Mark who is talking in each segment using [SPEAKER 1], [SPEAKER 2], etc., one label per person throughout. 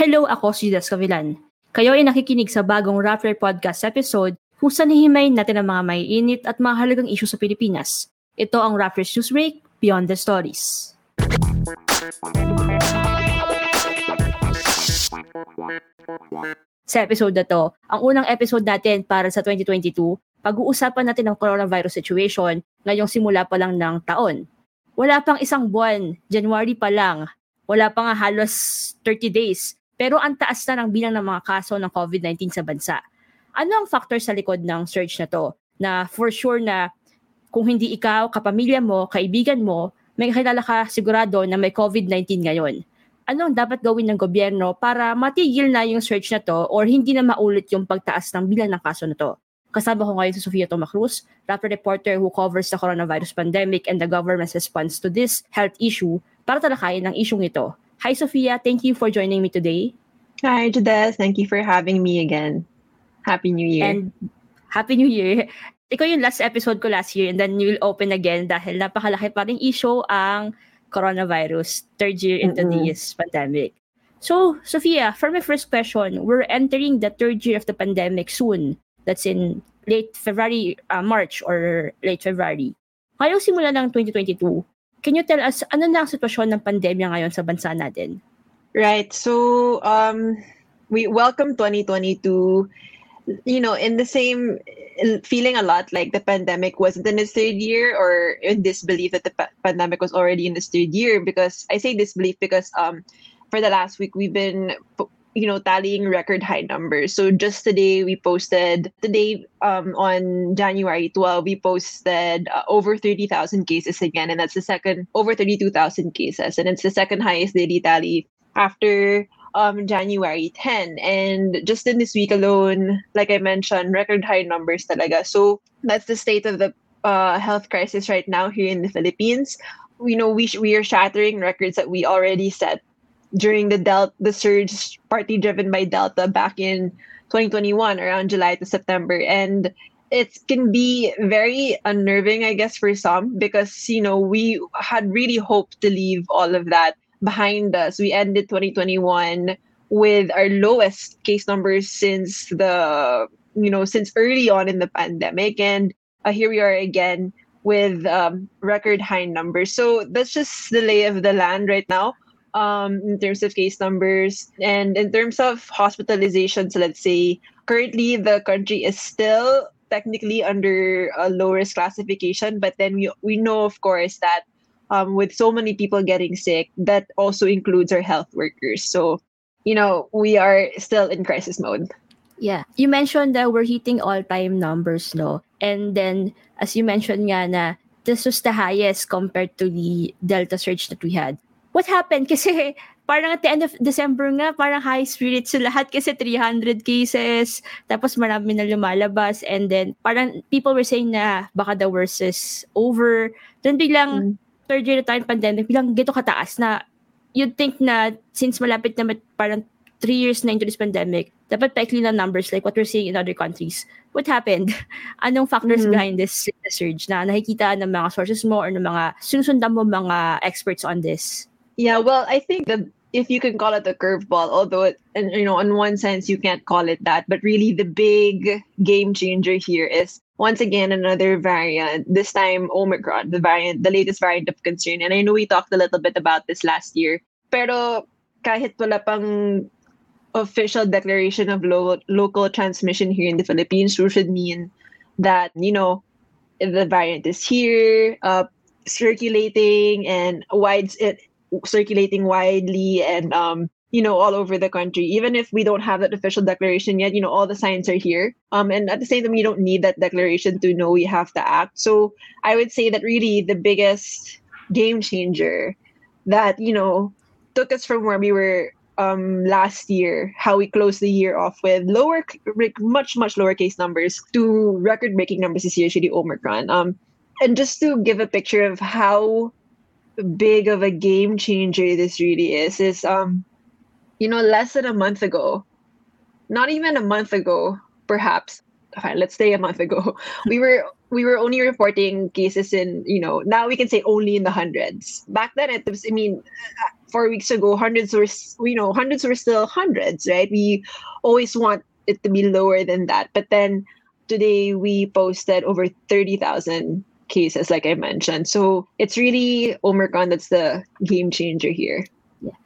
[SPEAKER 1] Hello, ako si Judas Cavillan. Kayo ay nakikinig sa bagong Rappler Podcast episode kung saan hihimayin natin ang mga may init at mga halagang sa Pilipinas. Ito ang Rappler's Newsbreak, Beyond the Stories. Sa episode na to, ang unang episode natin para sa 2022, pag-uusapan natin ang coronavirus situation ngayong simula pa lang ng taon. Wala pang isang buwan, January pa lang, wala pa nga halos 30 days pero ang taas na ng bilang ng mga kaso ng COVID-19 sa bansa. Ano ang factor sa likod ng surge na to? Na for sure na kung hindi ikaw, kapamilya mo, kaibigan mo, may kilala ka sigurado na may COVID-19 ngayon. Ano ang dapat gawin ng gobyerno para matigil na yung surge na to or hindi na maulit yung pagtaas ng bilang ng kaso na to? Kasama ko ngayon si Sofia Tomacruz, rapper reporter who covers the coronavirus pandemic and the government's response to this health issue para talakayin ang isyong ito. Hi, Sophia. Thank you for joining me today.
[SPEAKER 2] Hi, Jades. Thank you for having me again. Happy New Year.
[SPEAKER 1] And Happy New Year. Ikaw yung last episode ko last year and then you will open again dahil napakalaki pa rin issue ang coronavirus, third year into mm-hmm. this pandemic. So, Sophia, for my first question, we're entering the third year of the pandemic soon. That's in late February, uh, March or late February. Ngayong simula ng 2022, Can you tell us, ano na ang sitwasyon ng pandemya ngayon sa bansa natin?
[SPEAKER 2] Right. So, um, we welcome 2022, you know, in the same feeling a lot like the pandemic wasn't in its third year or in disbelief that the pa- pandemic was already in its third year because I say disbelief because um, for the last week we've been you know tallying record high numbers. So just today we posted today um, on january 12 we posted uh, over 30000 cases again and that's the second over 32000 cases and it's the second highest daily tally after um, january 10 and just in this week alone like i mentioned record high numbers talaga. So that's the state of the uh, health crisis right now here in the philippines. We know we, sh- we are shattering records that we already set during the Delta the surge partly driven by Delta back in 2021 around July to September. And it can be very unnerving I guess for some because you know we had really hoped to leave all of that behind us. We ended 2021 with our lowest case numbers since the you know since early on in the pandemic. And uh, here we are again with um, record high numbers. So that's just the lay of the land right now um, in terms of case numbers. And in terms of hospitalizations, let's say, currently the country is still technically under a low risk classification, but then we, we know, of course, that um, with so many people getting sick, that also includes our health workers. So, you know, we are still in crisis mode.
[SPEAKER 1] Yeah. You mentioned that we're hitting all-time numbers, no? And then, as you mentioned nga na, this was the highest compared to the Delta surge that we had. What happened? Kasi parang at the end of December nga, parang high spirits sa lahat kasi 300 cases, tapos marami na lumalabas, and then parang people were saying na baka the worst is over. Then biglang, mm. third year na tayo pandemic, biglang gito kataas na you'd think na since malapit na parang three years na into this pandemic, dapat paikli na numbers like what we're seeing in other countries. What happened? Anong factors mm-hmm. behind this surge na nakikita ng mga sources mo or ng mga sinusundan mo mga experts on this?
[SPEAKER 2] Yeah, well, I think that if you can call it a curveball, although it, and you know, in one sense you can't call it that, but really the big game changer here is once again another variant. This time Omicron, the variant, the latest variant of concern. And I know we talked a little bit about this last year, pero kahit wala pang official declaration of lo- local transmission here in the Philippines, which should mean that you know the variant is here, uh, circulating and wide it circulating widely and um, you know all over the country. Even if we don't have that official declaration yet you know all the signs are here. Um, and at the same time you don't need that declaration to know we have to act. So i would say that really the biggest game changer that you know took us from where we were um, last year, how we closed the year off with lower, much much lower case numbers to record breaking numbers year, the Omicron. Um, and just to give a picture of how big of a game changer this really is is um you know less than a month ago not even a month ago perhaps fine, let's say a month ago we were we were only reporting cases in you know now we can say only in the hundreds back then it was i mean four weeks ago, hundreds were, you know, hundreds were still hundreds, right? We always want it to be lower than that. But then today we posted over 30,000 cases, like I mentioned. So it's really Omicron that's the game changer here.
[SPEAKER 1] Yeah.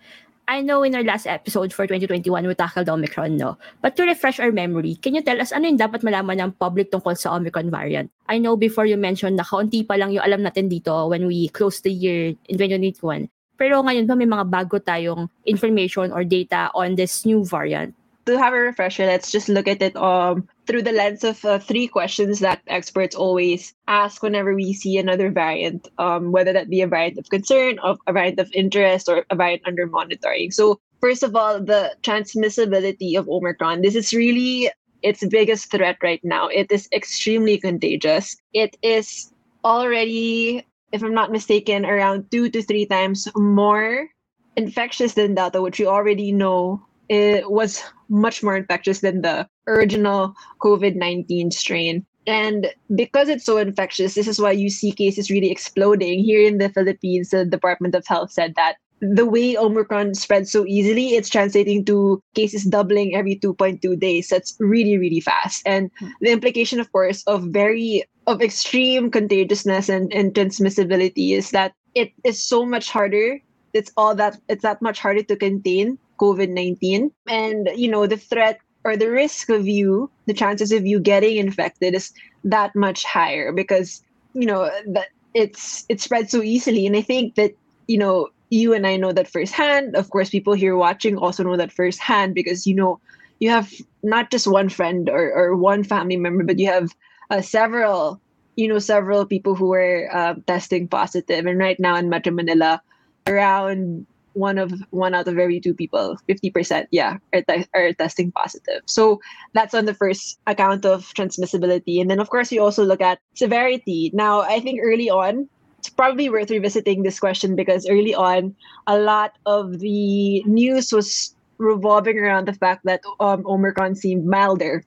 [SPEAKER 1] I know in our last episode for 2021, we tackled Omicron, no? But to refresh our memory, can you tell us ano yung dapat malaman ng public tungkol sa Omicron variant? I know before you mentioned na kaunti pa lang yung alam natin dito when we closed the year in 2021. Pero ngayon ba may mga bago tayong information or data on this new variant?
[SPEAKER 2] To have a refresher, let's just look at it um, through the lens of uh, three questions that experts always ask whenever we see another variant, um, whether that be a variant of concern, of a variant of interest, or a variant under monitoring. So, first of all, the transmissibility of Omicron. This is really its biggest threat right now. It is extremely contagious. It is already, if I'm not mistaken, around two to three times more infectious than Delta, which we already know it was much more infectious than the original COVID 19 strain. And because it's so infectious, this is why you see cases really exploding. Here in the Philippines, the Department of Health said that the way Omicron spreads so easily, it's translating to cases doubling every 2.2 days. That's really, really fast. And the implication, of course, of very of extreme contagiousness and, and transmissibility is that it is so much harder. It's all that it's that much harder to contain COVID 19. And, you know, the threat or the risk of you, the chances of you getting infected is that much higher because, you know, that it's it spreads so easily. And I think that, you know, you and I know that firsthand. Of course, people here watching also know that firsthand because, you know, you have not just one friend or, or one family member, but you have uh, several, you know, several people who are uh, testing positive. And right now in Metro Manila, around one of one out of every two people 50% yeah are, te- are testing positive. So that's on the first account of transmissibility. And then of course you also look at severity. Now i think early on it's probably worth revisiting this question because early on a lot of the news was revolving around the fact that um, omicron seemed milder.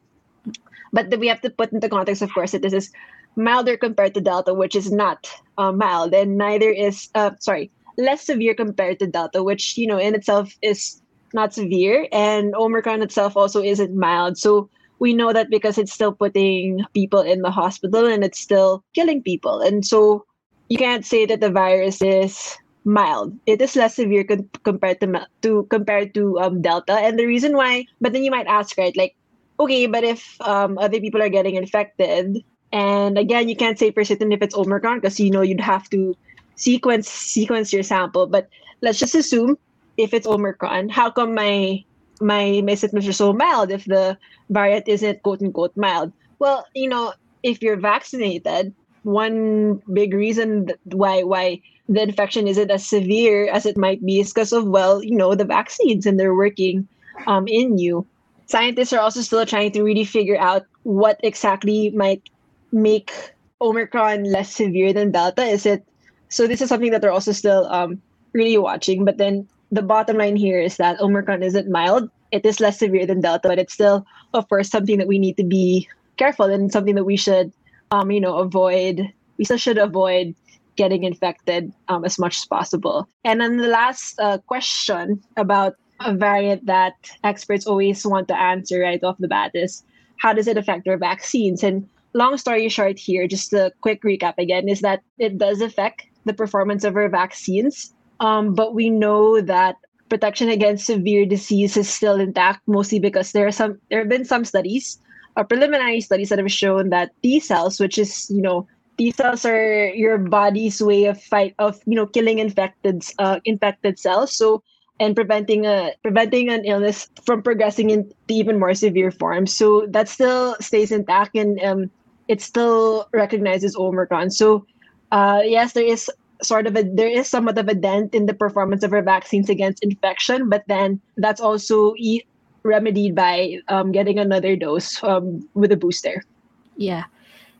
[SPEAKER 2] But we have to put into context of course that this is milder compared to delta which is not uh, mild. And neither is uh, sorry less severe compared to Delta, which, you know, in itself is not severe. And Omicron itself also isn't mild. So we know that because it's still putting people in the hospital and it's still killing people. And so you can't say that the virus is mild. It is less severe con- compared to to compared to um, Delta. And the reason why, but then you might ask, right? Like, okay, but if um, other people are getting infected, and again, you can't say for certain if it's Omicron because you know you'd have to sequence sequence your sample. But let's just assume if it's Omicron, how come my my my symptoms are so mild if the variant isn't quote unquote mild? Well, you know, if you're vaccinated, one big reason why why the infection isn't as severe as it might be is because of well, you know, the vaccines and they're working um, in you. Scientists are also still trying to really figure out what exactly might make Omicron less severe than Delta. Is it so this is something that they're also still um, really watching. But then the bottom line here is that Omicron isn't mild. It is less severe than Delta, but it's still, of course, something that we need to be careful and something that we should, um, you know, avoid. We still should avoid getting infected um, as much as possible. And then the last uh, question about a variant that experts always want to answer right off the bat is how does it affect our vaccines? And long story short here, just a quick recap again, is that it does affect the performance of our vaccines. Um, but we know that protection against severe disease is still intact, mostly because there are some there have been some studies, uh, preliminary studies that have shown that T cells, which is you know T cells are your body's way of fight of you know killing infected uh, infected cells. So and preventing a preventing an illness from progressing into even more severe forms. So that still stays intact and um, it still recognizes Omicron. So uh, yes, there is sort of a there is somewhat of a dent in the performance of our vaccines against infection, but then that's also e- remedied by um, getting another dose um, with a booster.
[SPEAKER 1] Yeah,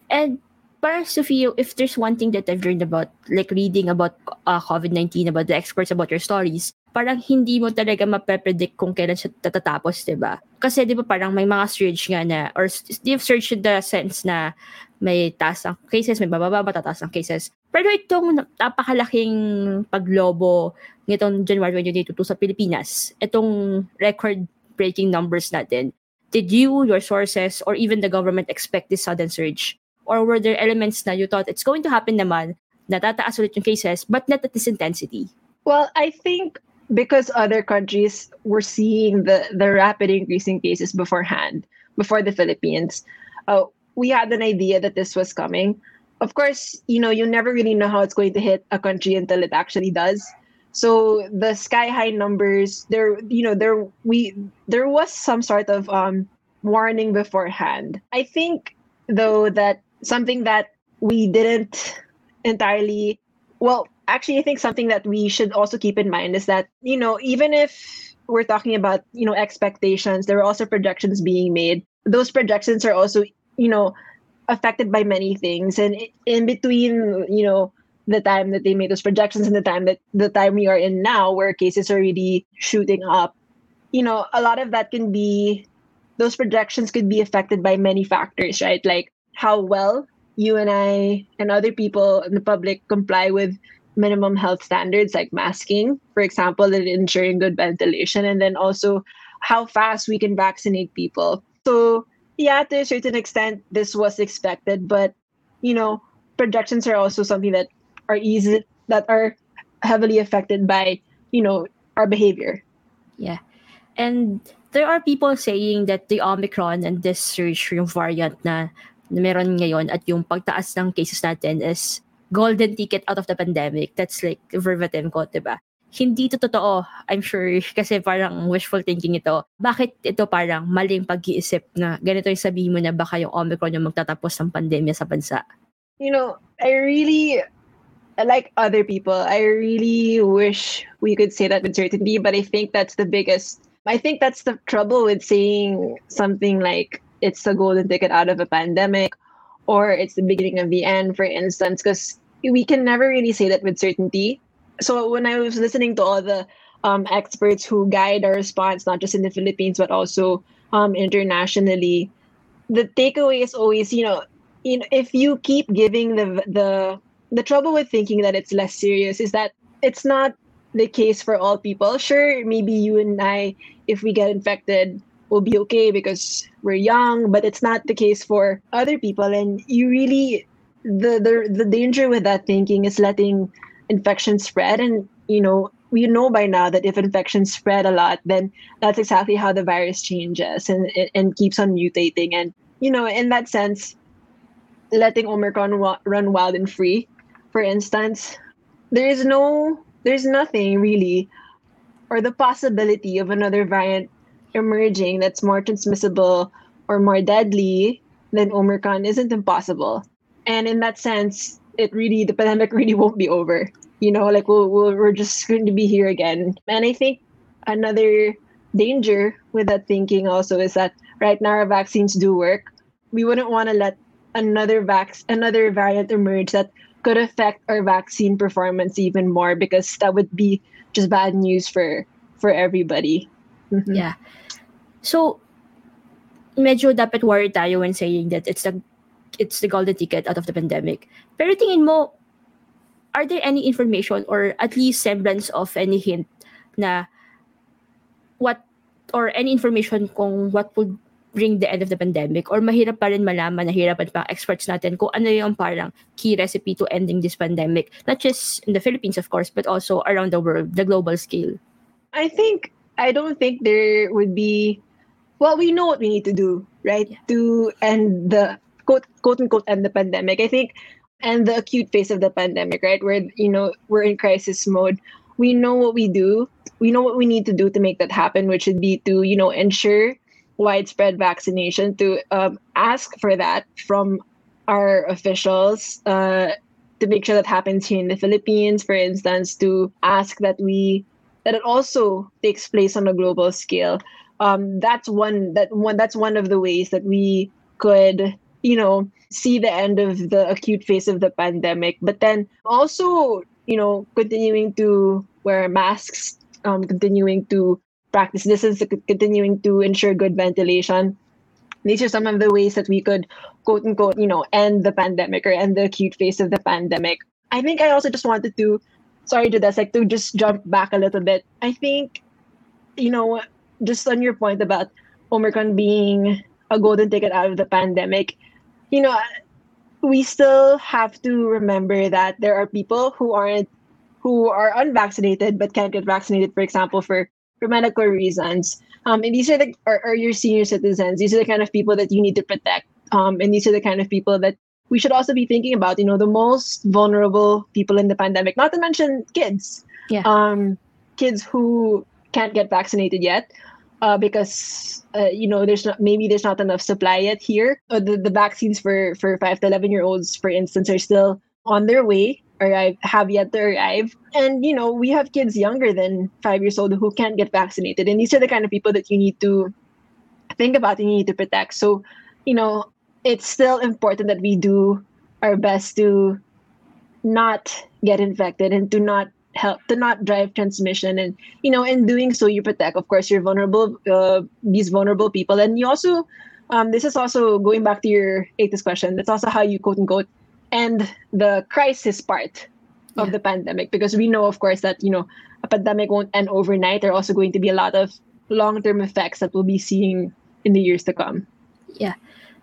[SPEAKER 1] and para Sofia, if there's one thing that I've learned about, like reading about uh, COVID nineteen, about the experts, about your stories, parang hindi mo talaga mape-predict kung kailan siya tatatapos, 'di ba? Kasi 'di ba parang may mga surge nga na or you've surge in the sense na may taas ang cases, may bababa, matataas ang cases. Pero itong napakalaking paglobo nitong January 2022 sa Pilipinas, itong record-breaking numbers natin, did you, your sources, or even the government expect this sudden surge? Or were there elements na you thought it's going to happen naman, natataas ulit yung cases, but not at this intensity?
[SPEAKER 2] Well, I think because other countries were seeing the, the rapid increase in cases beforehand, before the Philippines, uh, we had an idea that this was coming. Of course, you know, you never really know how it's going to hit a country until it actually does. So the sky high numbers, there, you know, there we there was some sort of um warning beforehand. I think though that something that we didn't entirely well actually, I think something that we should also keep in mind is that, you know, even if we're talking about, you know, expectations, there are also projections being made. Those projections are also, you know, affected by many things. And in between, you know, the time that they made those projections and the time that the time we are in now, where cases are really shooting up, you know, a lot of that can be those projections could be affected by many factors, right? Like how well you and I and other people in the public comply with minimum health standards like masking, for example, and ensuring good ventilation, and then also how fast we can vaccinate people. So, yeah, to a certain extent, this was expected, but you know, projections are also something that are easy that are heavily affected by you know our behavior.
[SPEAKER 1] Yeah, and there are people saying that the Omicron and this surge variant na meron ngayon at yung pagtaas ng cases natin is golden ticket out of the pandemic. That's like verbatim quote, diba? Hindi to totoo, I'm sure, kasi parang wishful thinking ito. Bakit ito parang maling pag-iisip na ganito yung sabihin mo na baka yung Omicron yung magtatapos ng pandemya sa bansa?
[SPEAKER 2] You know, I really, like other people, I really wish we could say that with certainty, but I think that's the biggest, I think that's the trouble with saying something like it's a golden ticket out of a pandemic or it's the beginning of the end, for instance, because we can never really say that with certainty. So when I was listening to all the um, experts who guide our response, not just in the Philippines but also um, internationally, the takeaway is always, you know, you know, if you keep giving the the the trouble with thinking that it's less serious is that it's not the case for all people. Sure, maybe you and I, if we get infected, will be okay because we're young, but it's not the case for other people. And you really, the the the danger with that thinking is letting infection spread. And you know, we know by now that if infections spread a lot, then that's exactly how the virus changes and and keeps on mutating. And you know, in that sense, letting Omicron run wild and free, for instance, there is no, there's nothing really, or the possibility of another variant emerging that's more transmissible or more deadly than Omicron isn't impossible. And in that sense, it really the pandemic really won't be over. You know, like we'll, we'll we're just going to be here again. And I think another danger with that thinking also is that right now our vaccines do work. We wouldn't want to let another vac another variant emerge that could affect our vaccine performance even more because that would be just bad news for for everybody.
[SPEAKER 1] Mm-hmm. Yeah. So, medyo dapat worry tayo when saying that it's the it's the golden ticket out of the pandemic. Pero tingin mo, are there any information or at least semblance of any hint na what or any information kung what would bring the end of the pandemic or mahirap pa rin malaman, nahirapan pa experts natin kung ano yung parang key recipe to ending this pandemic. Not just in the Philippines, of course, but also around the world, the global scale.
[SPEAKER 2] I think, I don't think there would be well, we know what we need to do, right? Yeah. To end the quote quote unquote end the pandemic. I think and the acute phase of the pandemic, right? Where you know we're in crisis mode. We know what we do. We know what we need to do to make that happen, which would be to you know ensure widespread vaccination. To um, ask for that from our officials. Uh, to make sure that happens here in the Philippines, for instance, to ask that we that it also takes place on a global scale um, that's one that one that's one of the ways that we could you know see the end of the acute phase of the pandemic but then also you know continuing to wear masks um, continuing to practice distance, continuing to ensure good ventilation. These are some of the ways that we could, quote unquote, you know, end the pandemic or end the acute phase of the pandemic. I think I also just wanted to, sorry to this, like to just jump back a little bit. I think, you know, just on your point about Omicron being a golden ticket out of the pandemic, you know, we still have to remember that there are people who aren't who are unvaccinated but can't get vaccinated, for example, for, for medical reasons. Um, and these are the are, are your senior citizens. These are the kind of people that you need to protect. Um, and these are the kind of people that we should also be thinking about. You know, the most vulnerable people in the pandemic. Not to mention kids.
[SPEAKER 1] Yeah.
[SPEAKER 2] Um, kids who can't get vaccinated yet. Uh, because uh, you know there's not maybe there's not enough supply yet here. Uh, the the vaccines for for five to eleven year olds, for instance, are still on their way arrive have yet to arrive and you know we have kids younger than five years old who can't get vaccinated and these are the kind of people that you need to think about and you need to protect so you know it's still important that we do our best to not get infected and to not help to not drive transmission. And you know in doing so you protect of course your vulnerable uh, these vulnerable people. And you also um, this is also going back to your latest question. That's also how you quote unquote end the crisis part of yeah. the pandemic. Because we know of course that you know a pandemic won't end overnight. There are also going to be a lot of long-term effects that we'll be seeing in the years to come.
[SPEAKER 1] Yeah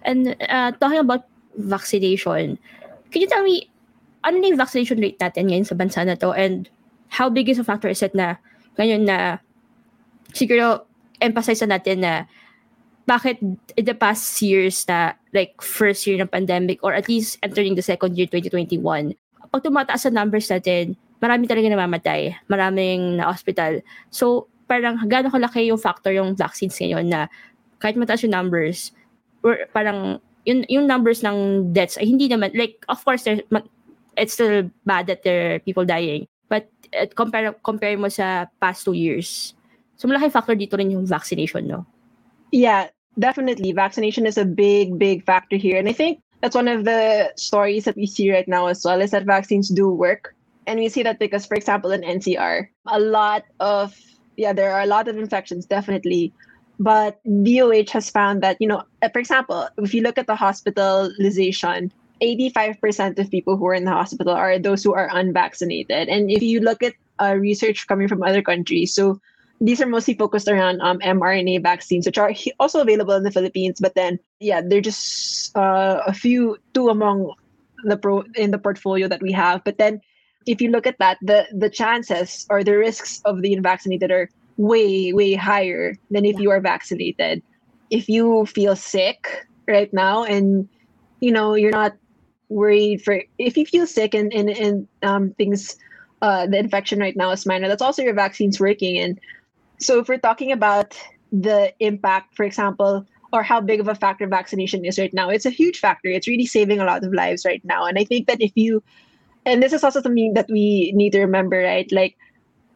[SPEAKER 1] and uh, talking about vaccination can you tell me ano na yung vaccination rate natin ngayon sa bansa na to and how big is a factor is it na ngayon na siguro emphasize na natin na bakit in the past years na like first year ng pandemic or at least entering the second year 2021, pag tumataas sa numbers natin, marami talaga namamatay, maraming na-hospital. So, parang gaano kalaki yung factor yung vaccines ngayon na kahit mataas yung numbers, or parang yung, yung numbers ng deaths ay hindi naman, like, of course, it's still bad that there are people dying. But uh, compare, compare mo sa past two years. So, malaki factor dito rin yung vaccination, no?
[SPEAKER 2] Yeah, definitely. Vaccination is a big, big factor here. And I think that's one of the stories that we see right now as well is that vaccines do work. And we see that because, for example, in NCR, a lot of, yeah, there are a lot of infections, definitely. But DOH has found that, you know, uh, for example, if you look at the hospitalization, 85% of people who are in the hospital are those who are unvaccinated. And if you look at uh, research coming from other countries, so these are mostly focused around um, mRNA vaccines, which are also available in the Philippines. But then, yeah, they're just uh, a few, two among the pro in the portfolio that we have. But then, if you look at that, the the chances or the risks of the unvaccinated are way way higher than if yeah. you are vaccinated. If you feel sick right now and you know you're not worried for if you feel sick and and, and um, things uh, the infection right now is minor that's also your vaccine's working and so if we're talking about the impact, for example, or how big of a factor vaccination is right now, it's a huge factor. It's really saving a lot of lives right now. And I think that if you, and this is also something that we need to remember, right? Like,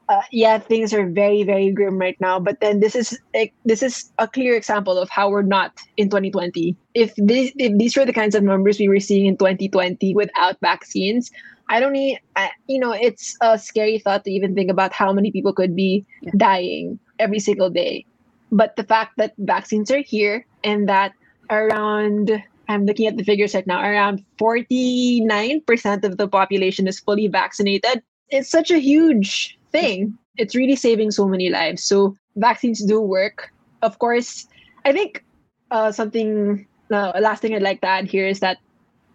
[SPEAKER 2] uh, yeah, things are very, very grim right now. But then this is like this is a clear example of how we're not in 2020. If these if these were the kinds of numbers we were seeing in 2020 without vaccines, I don't need, I, you know, it's a scary thought to even think about how many people could be yeah. dying every single day. But the fact that vaccines are here and that around, I'm looking at the figures right now, around 49% of the population is fully vaccinated, it's such a huge thing. It's really saving so many lives. So vaccines do work. Of course, I think uh, something, uh, last thing I'd like to add here is that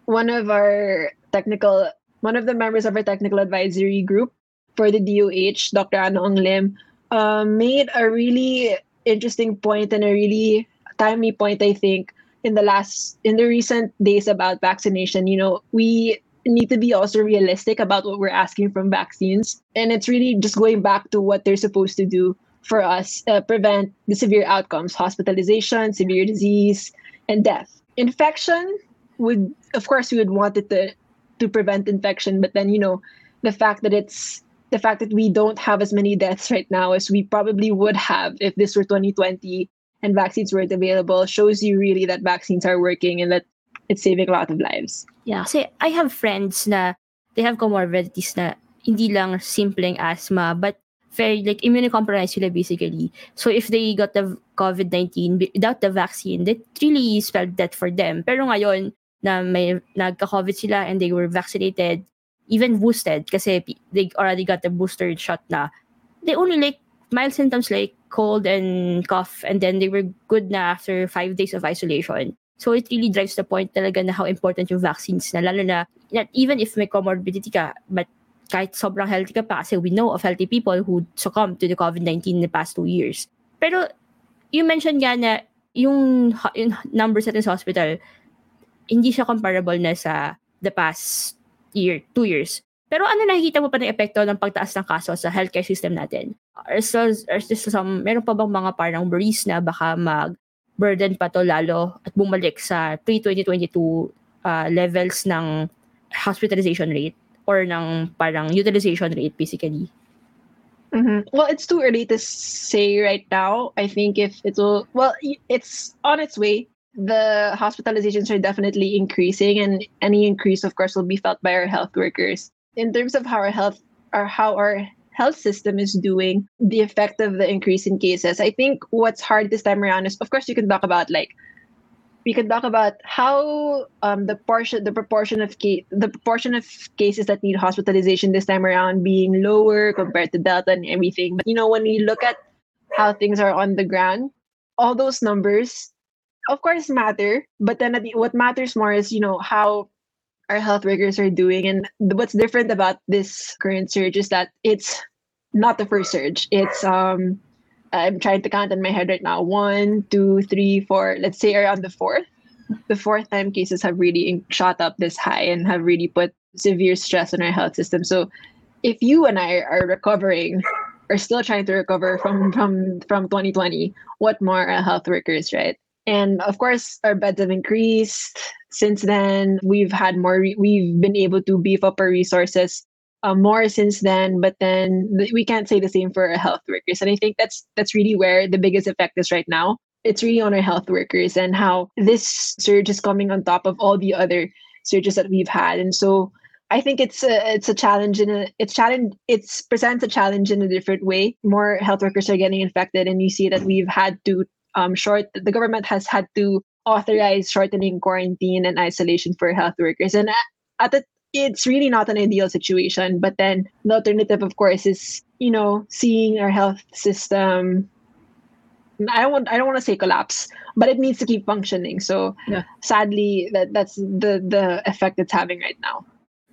[SPEAKER 2] one of our technical one of the members of our technical advisory group for the DOH, Dr. Anna Ong-Lim, uh, made a really interesting point and a really timely point, I think, in the last in the recent days about vaccination. You know, we need to be also realistic about what we're asking from vaccines, and it's really just going back to what they're supposed to do for us uh, prevent the severe outcomes, hospitalization, severe disease, and death. Infection would, of course, we would want it to to prevent infection but then you know the fact that it's the fact that we don't have as many deaths right now as we probably would have if this were 2020 and vaccines weren't available shows you really that vaccines are working and that it's saving a lot of lives.
[SPEAKER 1] Yeah, kasi I have friends na they have comorbidities na hindi lang simpleng asthma but very like immunocompromised sila basically. So if they got the COVID-19 without the vaccine, that really spelled death for them. Pero ngayon na may nagka-COVID sila and they were vaccinated, even boosted kasi they already got the booster shot na, they only like mild symptoms like cold and cough and then they were good na after five days of isolation. So it really drives the point talaga na how important yung vaccines na lalo na, na even if may comorbidity ka, but kahit sobrang healthy ka pa kasi we know of healthy people who succumbed to the COVID-19 in the past two years. Pero you mentioned nga na yung, yung numbers natin sa hospital, hindi siya comparable na sa the past year, two years. Pero ano nakikita mo pa ng epekto ng pagtaas ng kaso sa healthcare system natin? Are, so, are some, meron pa bang mga parang worries na baka mag burden pa to lalo at bumalik sa pre-2022 uh, levels ng hospitalization rate? or ng parang utilization rate basically?
[SPEAKER 2] Mm-hmm. Well, it's too early to say right now. I think if it will, well, it's on its way. The hospitalizations are definitely increasing, and any increase, of course, will be felt by our health workers. In terms of how our health, or how our health system is doing, the effect of the increase in cases. I think what's hard this time around is, of course, you can talk about like we can talk about how um, the portion, the proportion of the proportion of cases that need hospitalization this time around being lower compared to Delta and everything. But you know, when we look at how things are on the ground, all those numbers, of course, matter. But then the, what matters more is you know how our health workers are doing, and what's different about this current surge is that it's not the first surge. It's um I'm trying to count in my head right now. One, two, three, four. Let's say around the fourth. The fourth time cases have really shot up this high and have really put severe stress on our health system. So, if you and I are recovering, are still trying to recover from from from 2020, what more are health workers, right? And of course, our beds have increased since then. We've had more. We've been able to beef up our resources uh, more since then but then th- we can't say the same for our health workers and i think that's that's really where the biggest effect is right now it's really on our health workers and how this surge is coming on top of all the other surges that we've had and so I think it's a it's a challenge in a it's challenge it's presents a challenge in a different way. More health workers are getting infected, and you see that we've had to um short the government has had to authorize shortening quarantine and isolation for health workers. And at the it's really not an ideal situation. But then the alternative, of course, is you know seeing our health system. I don't want I don't want to say collapse, but it needs to keep functioning. So yeah. sadly, that that's the the effect it's having right now.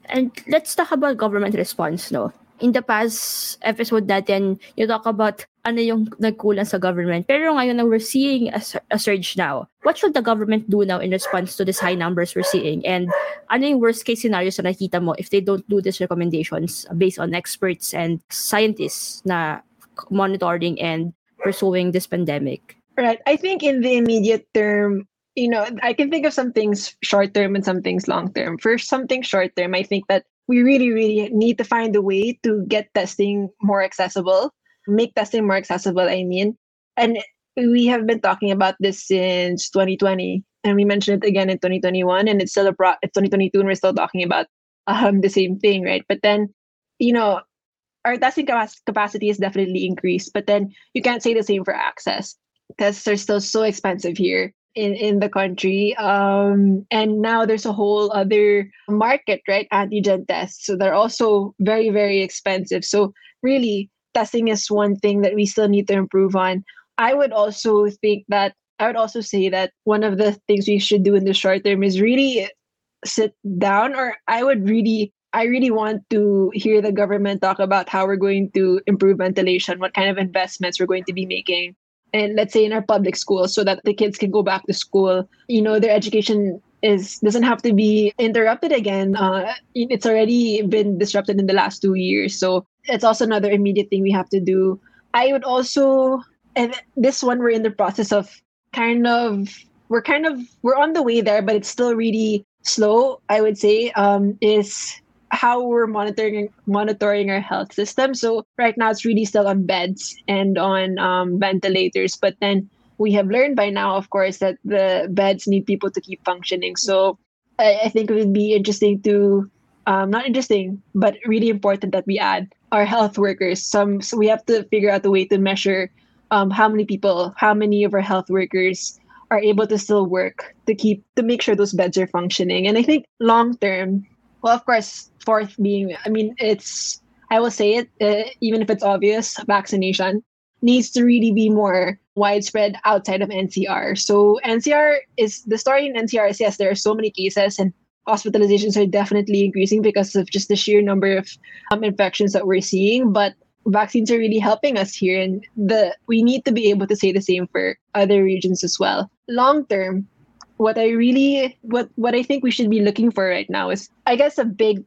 [SPEAKER 1] And let's talk about government response, no? in the past episode natin, you talk about ano yung nagkulang sa government. Pero ngayon na we're seeing a, a surge now. What should the government do now in response to these high numbers we're seeing? And ano yung worst case scenario sa nakita mo if they don't do these recommendations based on experts and scientists na monitoring and pursuing this pandemic?
[SPEAKER 2] Right. I think in the immediate term, you know, I can think of some things short term and some things long term. For something short term, I think that we really, really need to find a way to get testing more accessible, make testing more accessible, I mean. And we have been talking about this since 2020, and we mentioned it again in 2021, and it's still a pro- it's 2022, and we're still talking about um, the same thing, right? But then, you know, our testing capacity is definitely increased, but then you can't say the same for access. Tests are still so expensive here in in the country um and now there's a whole other market right antigen tests so they're also very very expensive so really testing is one thing that we still need to improve on. I would also think that i would also say that one of the things we should do in the short term is really sit down or i would really I really want to hear the government talk about how we're going to improve ventilation, what kind of investments we're going to be making, and let's say in our public schools so that the kids can go back to school. You know their education is doesn't have to be interrupted again. Uh, it's already been disrupted in the last two years so it's also another immediate thing we have to do i would also and this one we're in the process of kind of we're kind of we're on the way there but it's still really slow i would say um, is how we're monitoring monitoring our health system. So right now it's really still on beds and on um, ventilators, but then we have learned by now, of course, that the beds need people to keep functioning. So I, I think it would be interesting to um, not interesting, but really important that we add our health workers. Some so we have to figure out a way to measure um, how many people, how many of our health workers are able to still work to keep to make sure those beds are functioning. And I think long term, well, of course, fourth being, I mean, it's I will say it, uh, even if it's obvious, vaccination needs to really be more widespread outside of NCR. So NCR is the story in NCR is yes, there are so many cases and hospitalizations are definitely increasing because of just the sheer number of um, infections that we're seeing. But vaccines are really helping us here, and the we need to be able to say the same for other regions as well. Long term, what I really what what I think we should be looking for right now is, I guess, a big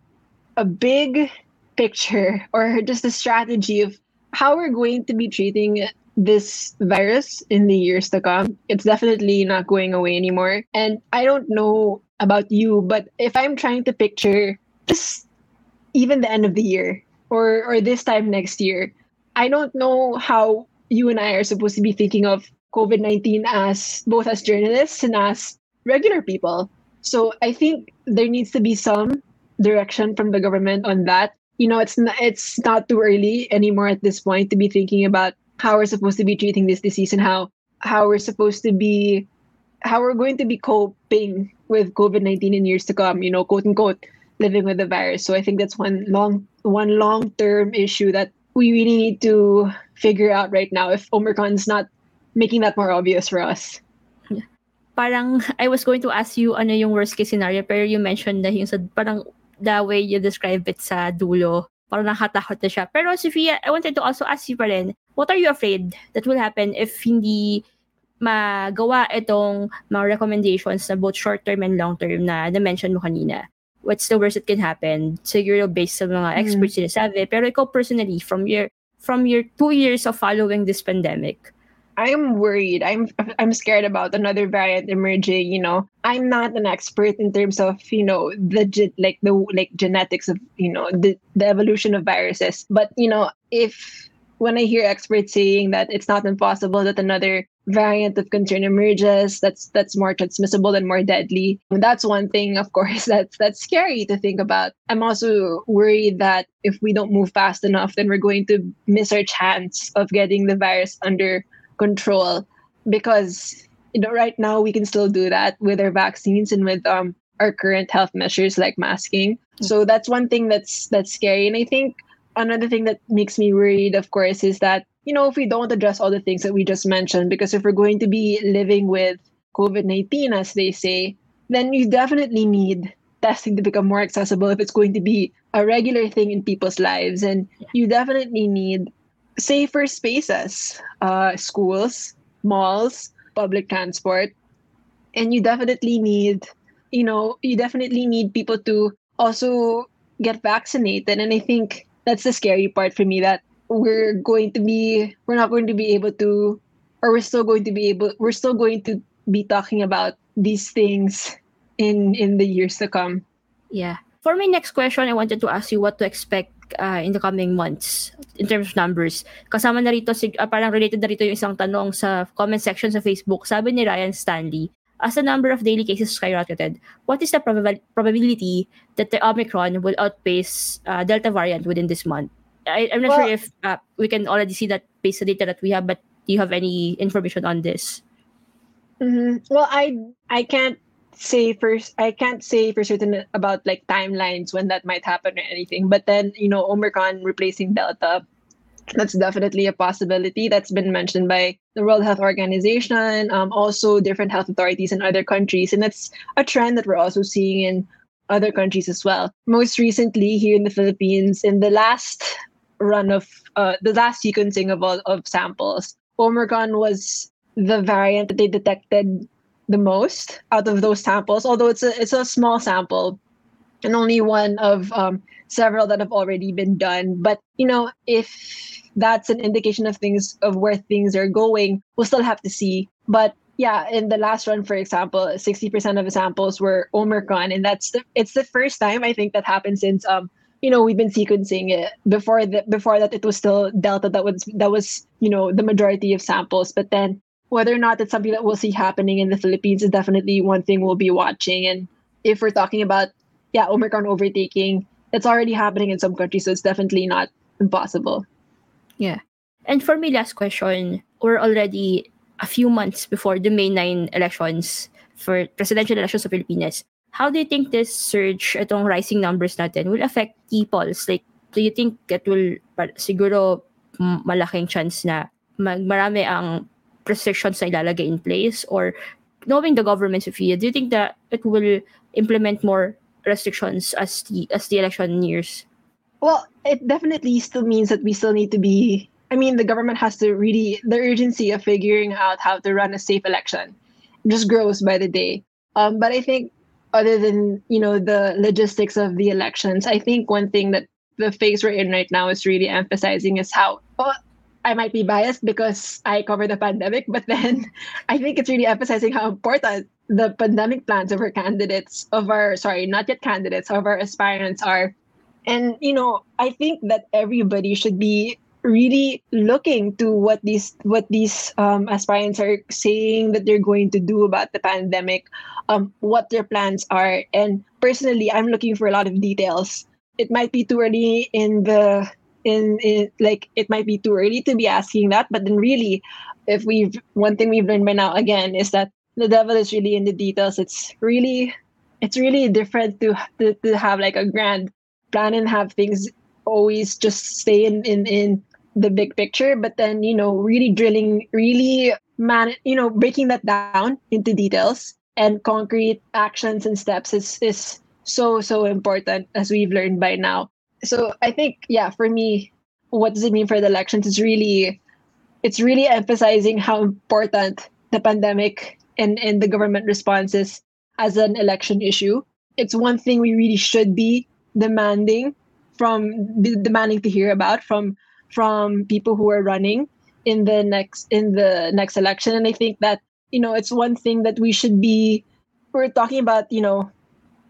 [SPEAKER 2] a big picture or just a strategy of how we're going to be treating this virus in the years to come. It's definitely not going away anymore. And I don't know about you, but if I'm trying to picture just even the end of the year or or this time next year, I don't know how you and I are supposed to be thinking of COVID-19 as both as journalists and as regular people. So I think there needs to be some direction from the government on that. You know, it's not, it's not too early anymore at this point to be thinking about how we're supposed to be treating this disease and how how we're supposed to be how we're going to be coping with COVID-19 in years to come, you know, quote unquote, living with the virus. So I think that's one long one long-term issue that we really need to figure out right now if Omicron's not making that more obvious for us.
[SPEAKER 1] Parang I was going to ask you ano yung worst case scenario pero you mentioned that yung sa, parang the way you describe it sa dulo parang nakatakot na siya. Pero Sofia, I wanted to also ask you pa rin, what are you afraid that will happen if hindi magawa itong mga recommendations na both short-term and long-term na na-mention mo kanina? What's the worst that can happen? Siguro based sa mga experts mm. sinasabi. Pero ikaw personally, from your from your two years of following this pandemic,
[SPEAKER 2] I'm worried. I'm I'm scared about another variant emerging. You know, I'm not an expert in terms of you know the like the like genetics of you know the the evolution of viruses. But you know, if when I hear experts saying that it's not impossible that another variant of concern emerges that's that's more transmissible and more deadly. And that's one thing of course that's that's scary to think about. I'm also worried that if we don't move fast enough then we're going to miss our chance of getting the virus under control. Because you know right now we can still do that with our vaccines and with um our current health measures like masking. So that's one thing that's that's scary. And i think another thing that makes me worried of course is that you know, if we don't address all the things that we just mentioned, because if we're going to be living with COVID 19, as they say, then you definitely need testing to become more accessible if it's going to be a regular thing in people's lives. And you definitely need safer spaces, uh, schools, malls, public transport. And you definitely need, you know, you definitely need people to also get vaccinated. And I think that's the scary part for me that we're going to be we're not going to be able to or we're still going to be able we're still going to be talking about these things in in the years to come.
[SPEAKER 1] Yeah. For my next question i wanted to ask you what to expect uh, in the coming months in terms of numbers. Kasama na rito uh, parang related na rito yung isang tanong sa comment section sa facebook. Sabi ni Ryan Stanley as the number of daily cases skyrocketed, what is the prob- probability that the Omicron will outpace uh, Delta variant within this month? I, am not well, sure if uh, we can already see that based on data that we have, but do you have any information on this?
[SPEAKER 2] Mm-hmm. Well, I I can't say first I can't say for certain about like timelines when that might happen or anything. But then you know Omicron replacing Delta, that's definitely a possibility that's been mentioned by the World Health Organization, um, also different health authorities in other countries, and that's a trend that we're also seeing in other countries as well. Most recently, here in the Philippines, in the last run of uh, the last sequencing of all of samples, Omicron was the variant that they detected the most out of those samples. Although it's a it's a small sample, and only one of um, several that have already been done. But you know, if that's an indication of things of where things are going, we'll still have to see. But yeah, in the last run, for example, 60% of the samples were Omicron, and that's the it's the first time I think that happened since um you know we've been sequencing it before that before that it was still delta that was that was you know the majority of samples but then whether or not it's something that we'll see happening in the philippines is definitely one thing we'll be watching and if we're talking about yeah, Omicron overtaking. It's already happening in some countries, so it's definitely not impossible.
[SPEAKER 1] Yeah. And for me, last question, we're already a few months before the May 9 elections for presidential elections sa Philippines. How do you think this surge, itong rising numbers natin, will affect people's? Like, do you think it will, siguro, malaking chance na mag, marami ang restrictions na ilalagay in place? Or, knowing the government's view, do you think that it will implement more restrictions as the as the election nears?
[SPEAKER 2] Well, it definitely still means that we still need to be I mean, the government has to really, the urgency of figuring out how to run a safe election just grows by the day. Um, but I think, other than, you know, the logistics of the elections, I think one thing that the phase we're in right now is really emphasizing is how, well, I might be biased because I cover the pandemic, but then I think it's really emphasizing how important the pandemic plans of our candidates, of our, sorry, not yet candidates, of our aspirants are. And, you know, I think that everybody should be really looking to what these what these um, aspirants are saying that they're going to do about the pandemic, um, what their plans are, and personally, I'm looking for a lot of details. It might be too early in the in, in like it might be too early to be asking that, but then really, if we've one thing we've learned by now again is that the devil is really in the details. It's really it's really different to to, to have like a grand plan and have things always just stay in in in the big picture, but then, you know, really drilling, really man, you know, breaking that down into details and concrete actions and steps is is so so important as we've learned by now. So I think yeah, for me, what does it mean for the elections is really it's really emphasizing how important the pandemic and, and the government responses as an election issue. It's one thing we really should be demanding from demanding to hear about from from people who are running in the next in the next election. And i think that you know it's one thing that we should be we're talking about you know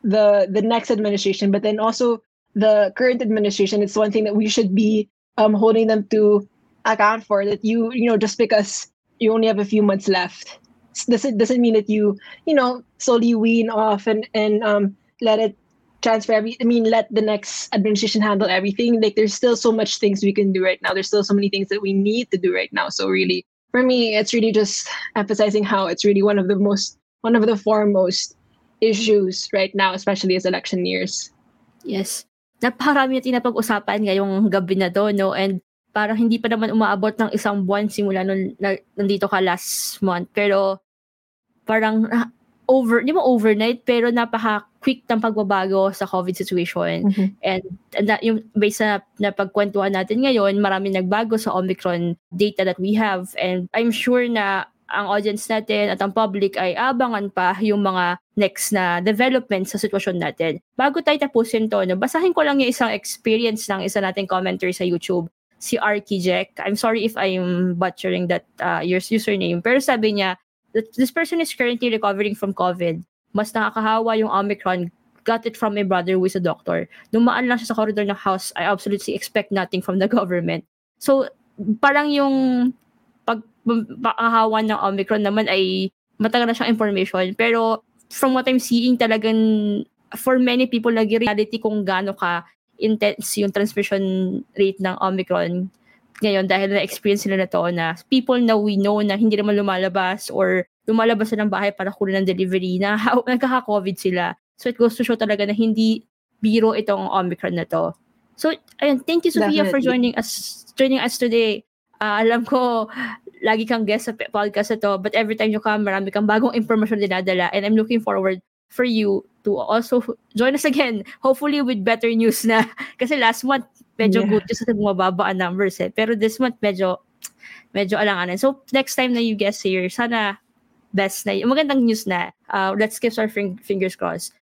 [SPEAKER 2] the the next administration but then also the current administration. It's one thing that we should be um, holding them to account for that you you know just because you only have a few months left doesn't doesn't mean that you you know slowly wean off and and um let it transfer every i mean let the next administration handle everything? Like there's still so much things we can do right now. There's still so many things that we need to do right now. So really for me it's really just emphasizing how it's really one of the most one of the foremost issues right now especially as election years.
[SPEAKER 1] Yes. Napakarami natin napag-usapan ngayong gabi na to no? And parang hindi pa naman umaabot ng isang buwan simula nung na, nandito ka last month. Pero parang over, di mo overnight, pero napaka-quick ng pagbabago sa COVID situation. Mm-hmm. And, and that, yung based sa napagkwentuhan natin ngayon, marami nagbago sa Omicron data that we have. And I'm sure na ang audience natin at ang public ay abangan pa yung mga next na development sa sitwasyon natin. Bago tayo tapusin to, no, basahin ko lang yung isang experience ng isa nating commenter sa YouTube, si Arky Jack. I'm sorry if I'm butchering that uh, your username. Pero sabi niya, this person is currently recovering from COVID. Mas nakakahawa yung Omicron. Got it from my brother who is a doctor. Dumaan lang siya sa corridor ng house, I absolutely expect nothing from the government. So, parang yung pag pagkakahawa ng Omicron naman ay matagal na siyang information. Pero from what I'm seeing, talagang for many people, naging reality kung gaano ka intense yung transmission rate ng Omicron ngayon dahil na-experience nila na to na people na we know na hindi naman lumalabas or lumalabas sa ng bahay para kunin ng delivery na nagkaka-COVID sila. So it goes to show talaga na hindi biro itong Omicron na to. So ayun, thank you Sophia Definitely. for joining us joining us today. Uh, alam ko lagi kang guest sa podcast na to but every time you come marami kang bagong information dinadala and I'm looking forward for you to also join us again hopefully with better news na kasi last month medyo yeah. good kasi bumababa ang numbers eh. Pero this month, medyo, medyo alanganan. So, next time na you guest here, sana best na, magandang news na. Uh, let's keep our fing- fingers crossed.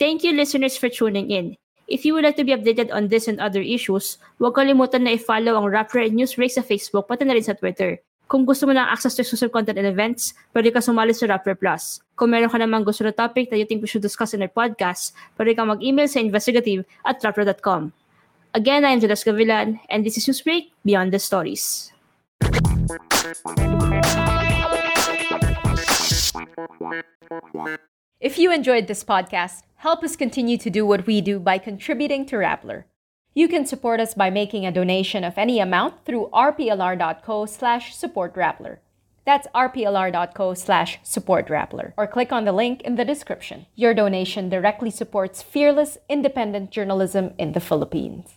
[SPEAKER 1] Thank you, listeners, for tuning in. If you would like to be updated on this and other issues, huwag kalimutan na i-follow ang Rapper and News Break sa Facebook, pati na rin sa Twitter. Kung gusto mo ng access to exclusive content and events, pwede ka sumali sa Rapper Plus. Kung meron ka namang gusto na topic that you think we should discuss in our podcast, pwede ka mag-email sa investigative at rapper.com. Again, I'm Jodesz Gavilan, and this is Newsbreak Beyond the Stories.
[SPEAKER 3] If you enjoyed this podcast, help us continue to do what we do by contributing to Rappler. You can support us by making a donation of any amount through rplr.co slash supportrappler. That's rplr.co slash supportrappler. Or click on the link in the description. Your donation directly supports fearless, independent journalism in the Philippines.